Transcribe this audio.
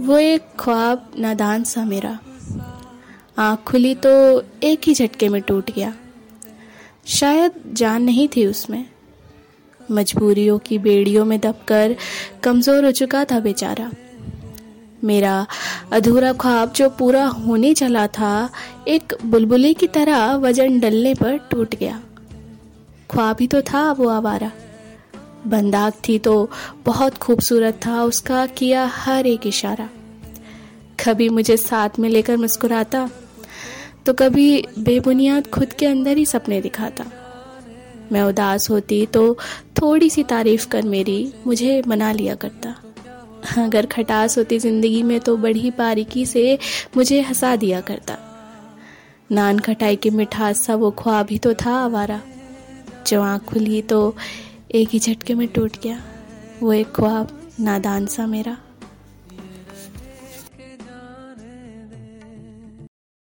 वो एक ख्वाब नादान सा मेरा। आँख खुली तो एक ही झटके में टूट गया। शायद जान नहीं थी उसमें। मजबूरियों की बेड़ियों में दबकर कमज़ोर हो चुका था बेचारा। मेरा अधूरा ख्वाब जो पूरा होने चला था, एक बुलबुले की तरह वज़न डलने पर टूट गया। ख्वाब ही तो था वो आवारा। बंदाग थी तो बहुत खूबसूरत था। उसका किया हर एक इशारा। कभी मुझे साथ में लेकर मुस्कुराता तो कभी बेबुनियाद खुद के अंदर ही सपने दिखाता। मैं उदास होती तो थोड़ी सी तारीफ़ कर मेरी, मुझे मना लिया करता। अगर खटास होती ज़िंदगी में तो बड़ी बारीकी से मुझे हंसा दिया करता। नान खटाई की मिठास, सा वो ख्वाब ही तो था आवारा। जो आँख खुली तो एक ही झटके में टूट गया। वो एक ख्वाब नादान सा मेरा।